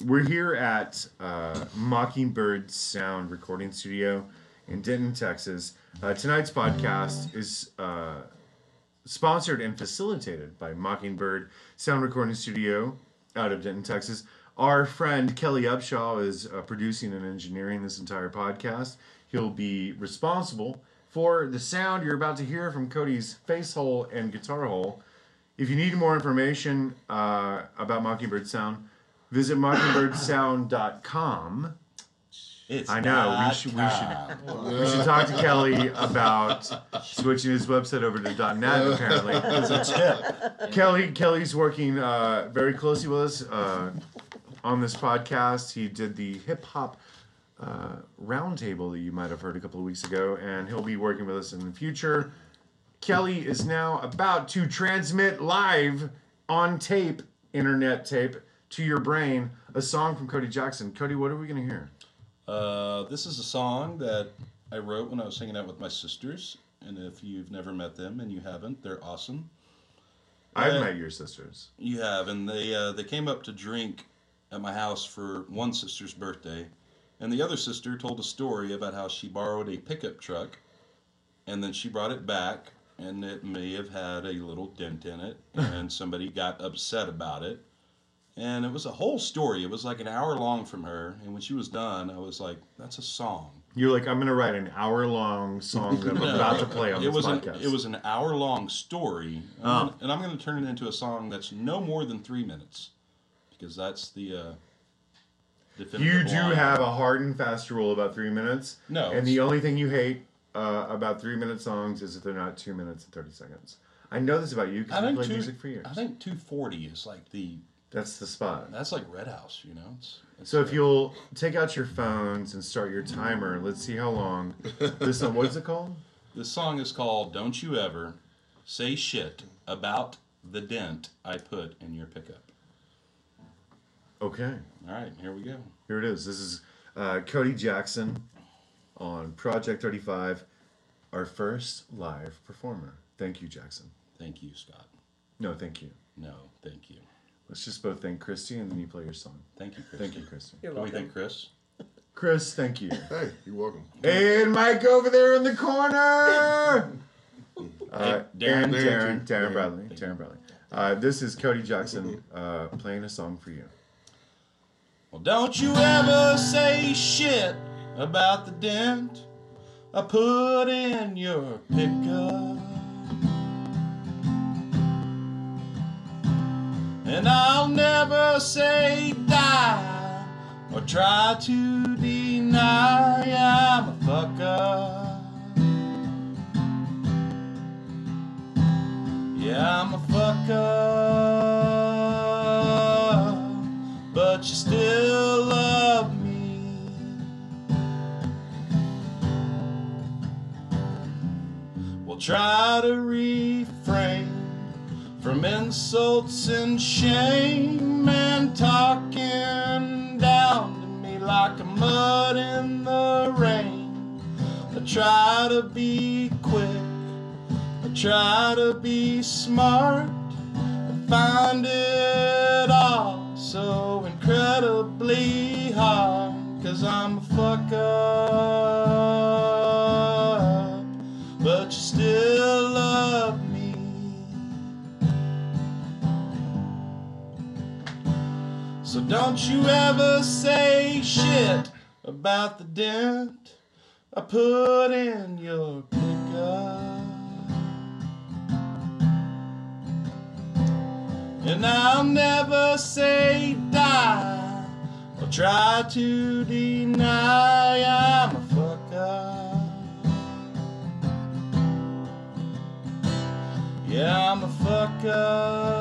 we're here at uh, Mockingbird Sound Recording Studio in Denton, Texas. Uh, tonight's podcast is uh, sponsored and facilitated by Mockingbird Sound Recording Studio out of Denton, Texas. Our friend Kelly Upshaw is uh, producing and engineering this entire podcast. He'll be responsible for the sound you're about to hear from Cody's face hole and guitar hole. If you need more information uh, about Mockingbird Sound, visit mockingbirdsound.com. It's I know, we should- we should- We should talk to Kelly about switching his website over to .net. Apparently, as a tip. Kelly Kelly's working uh, very closely with us uh, on this podcast. He did the hip hop uh, roundtable that you might have heard a couple of weeks ago, and he'll be working with us in the future. Kelly is now about to transmit live on tape, internet tape, to your brain a song from Cody Jackson. Cody, what are we going to hear? Uh, this is a song that I wrote when I was hanging out with my sisters. And if you've never met them and you haven't, they're awesome. I've Yeah. met your sisters. You have, and they uh, they came up to drink at my house for one sister's birthday, and the other sister told a story about how she borrowed a pickup truck, and then she brought it back, and it may have had a little dent in it, and somebody got upset about it, and it was a whole story. It was like an hour long from her, and when she was done, I was like, "That's a song." You're like, I'm going to write an hour long song that I'm No. about to play on it this was podcast. An, it was an hour long story, Oh. and I'm going to turn it into a song that's no more than three minutes, because that's the. Uh, you do line. have a hard and fast rule about three minutes. No, And the only thing you hate uh, about three minute songs is if they're not two minutes and 30 seconds. I know this about you I because you think played two, music for years. I think 240 is like the. That's the spot. That's like Red House, you know. It's, it's So if you'll take out your phones and start your timer, let's see how long this song. What is it called? This song is called "Don't You Ever Say Shit About the Dent I Put in Your Pickup." Okay, All right, here we go. here it is. This is uh, Cody Jackson on Project 35, our first live performer. Thank you, Jackson. Thank you, Scott. No, thank you. No, thank you. Let's just both thank Christy and then you play your song. Thank you, Chris. Thank you, Christy. You're Can we welcome. thank Chris? Chris, thank you. Hey, you're welcome. and Mike over there in the corner. Uh, Darren. and Darren, Darren, Darren. Bradley, Darren Bradley. Uh, this is Cody Jackson uh, playing a song for you. Well, don't you ever say shit about the dent I put in your pickup. And I'll never say die or try to deny I'm a fucker. Yeah, I'm a fucker, but you still love me. We'll try to refrain from insults and shame and talking down to me like mud in the rain. I try to be quick. I try to be smart. I find it all so incredibly hard. Cause I'm a fuck up. Don't you ever say shit about the dent I put in your pickup. And I'll never say die or try to deny I'm a fucker. Yeah, I'm a fucker,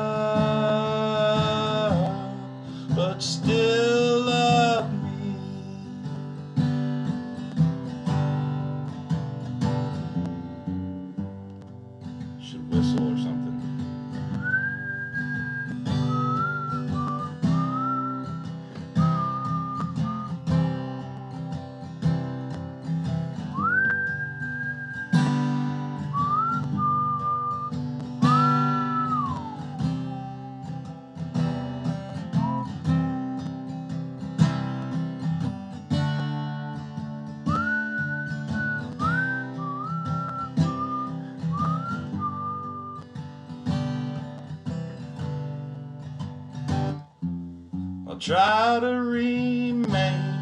try to remain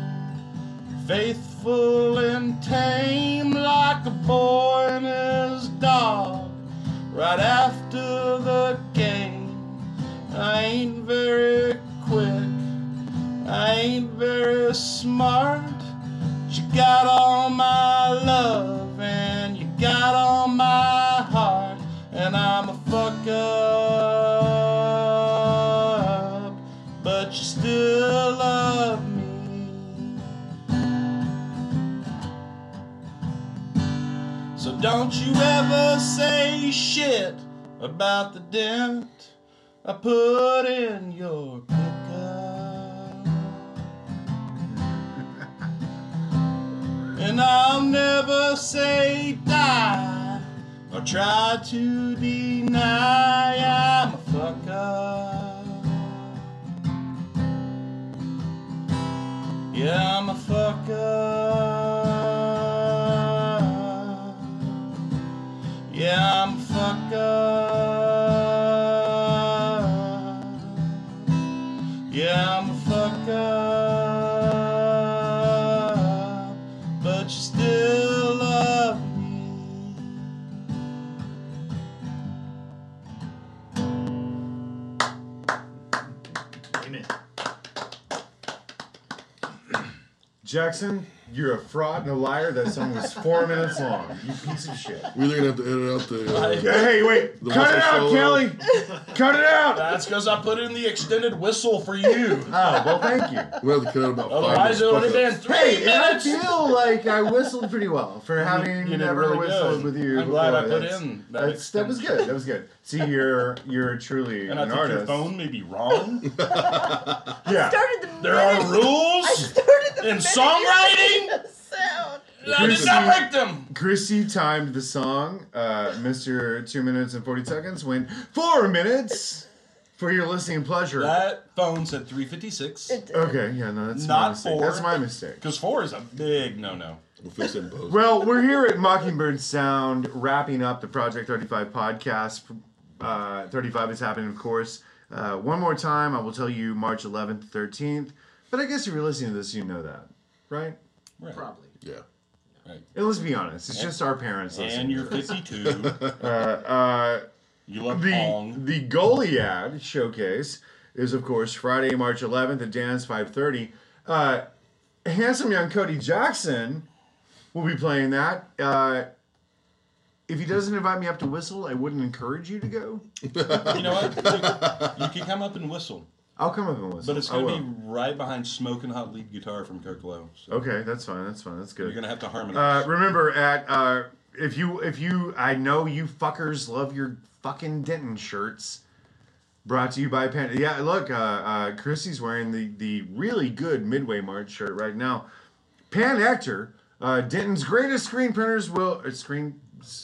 faithful about the dent I put in your pickup. And I'll never say die or try to deny Jackson, you're a fraud and a liar. That song was four minutes long. You piece of shit. We're either gonna have to edit out the. Uh, hey, wait. The Cut it out, solo. Kelly. Cut it out. That's because I put in the extended whistle for you. Oh, well, thank you. we have to cut out about five. Otherwise, it would have been three Hey, and I minutes. feel like I whistled pretty well for having you did never really whistled good. with you. I'm glad I before. put That's- in that That's, that was good. That was good. See, you're you're truly And I an think your artist. phone may be wrong. Yeah. Started the There are minute- I rules started the in minute songwriting. you said the sound. I did not break them. Chrissy timed the song. Uh, Mr. Two minutes and forty seconds went four minutes for your listening pleasure. That phone said 356. It- okay, yeah, no, that's my Not mistake. four. That's my mistake. Because four is a big no no. We'll fix it in post. Well, we're here at Mockingbird Sound, wrapping up the Project 35 podcast. Uh, 35 is happening, of course. Uh, one more time, I will tell you March 11th, 13th. But I guess if you're listening to this, you know that, right? Right. Probably. Yeah. And let's be honest, it's just our parents listening. And you're to this. 52. Uh, uh, You love the Pong. the Goliad showcase is, of course, Friday, March 11th at Dan's 5:30. Uh, handsome young Cody Jackson will be playing that. Uh, if he doesn't invite me up to whistle, I wouldn't encourage you to go. You know what? Look, you can come up and whistle, I'll come up and whistle. but it's going to be right behind smoking hot lead guitar from Kirk Lowe. So okay. That's fine. That's fine. That's good. you're going to have to harmonize. Uh, remember at uh, if you if you I know you fuckers love your fucking Denton shirts. Brought to you by Pan. Yeah, look, uh, uh, Chrissy's wearing the the really good Midway March shirt right now. Pan Ector, uh, Denton's greatest screen printers will uh, screen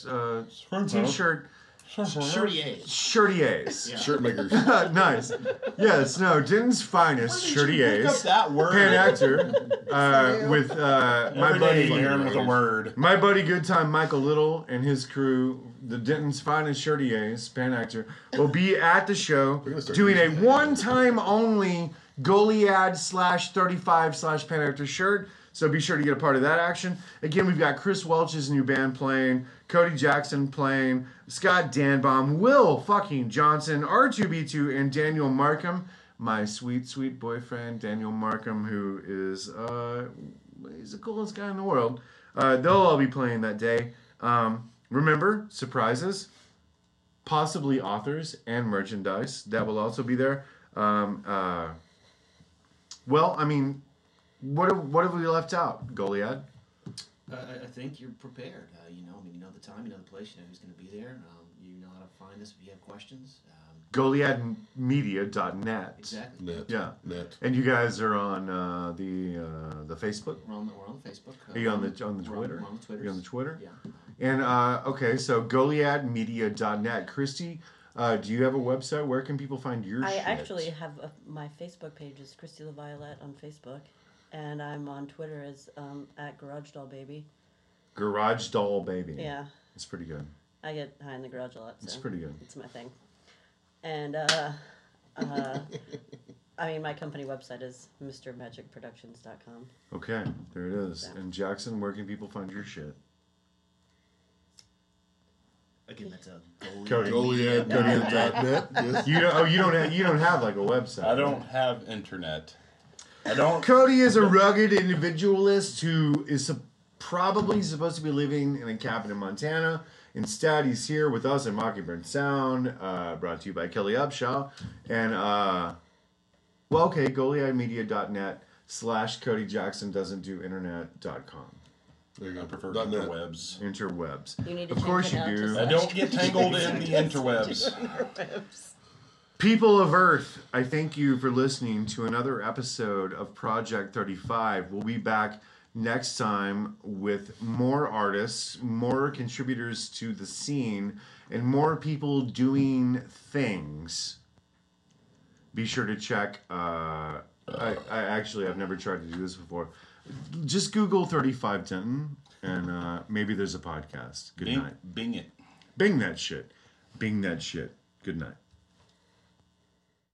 uh, t-shirt Shirtier. shirtiers. Yeah. Shirt makers. nice. Yes, no, Denton's finest Pick up shirtiers. that word. Pan Ector uh, with uh, my buddy Aaron with a word. My buddy Good Time Michael Little and his crew, the Denton's finest shirtiers, Pan Ector, will be at the show doing a one time only Goliad slash 35 slash Pan Ector shirt. So be sure to get a part of that action. Again, we've got Chris Welch's new band playing, Cody Jackson playing, Scott Danbom, Will fucking Johnson, RTB2, and Daniel Markham, my sweet, sweet boyfriend, Daniel Markham, who is, uh, he's the coolest guy in the world. Uh, they'll all be playing that day. Um, remember, surprises, possibly authors and merchandise that will also be there. Um, uh, well, I mean, what have, what have we left out, Goliad? I I think you're prepared. Time, you know the place, you know who's going to be there. Um, you know how to find us if you have questions. Um, GoliadMedia.net. exactly. Net. Yeah. Net. And you guys are on uh, the uh, the Facebook. We're on, we're on Facebook. Uh, Are you on the on the we're on- Twitter? We're on the Twitter. Are you on the Twitter? Yeah. And uh, okay, so GoliadMedia.net. Christy, uh, do you have a website? Where can people find your I shit? actually have a, my Facebook page is Christy LaViolette on Facebook, and I'm on Twitter as um, at Garage Doll Baby. Garage Doll Baby. Yeah, It's pretty good. I get high in the garage a lot. So It's pretty good. It's my thing. And uh, uh, I mean, my company website is MrMagicProductions.com. Okay, there it is. Yeah. And Jackson, where can people find your shit? Again, that's a Cody. Goliad. Goliad.net. Yes. You don't, oh, you don't have you don't have like a website. I don't have internet. I don't. Cody is a rugged individualist who is sup- probably supposed to be living in a cabin in Montana. Instead, he's here with us at Mockingbird Sound, uh, brought to you by Kelly Upshaw. And, uh, well, okay, GoliadMedia.net slash Cody Jackson doesn't do internet.com. There you go. I prefer Dot net. interwebs. Interwebs. You need to Of course you do. I don't get tangled in the Jackson. interwebs. People of Earth, I thank you for listening to another episode of Project 35. We'll be back next time with more artists, more contributors to the scene, and more people doing things. Be sure to check. Uh, I, I actually, I've never tried to do this before. Just Google 35 Denton, and uh, maybe there's a podcast. Good Bing, night. bing it. Bing that shit. Bing that shit. Good night.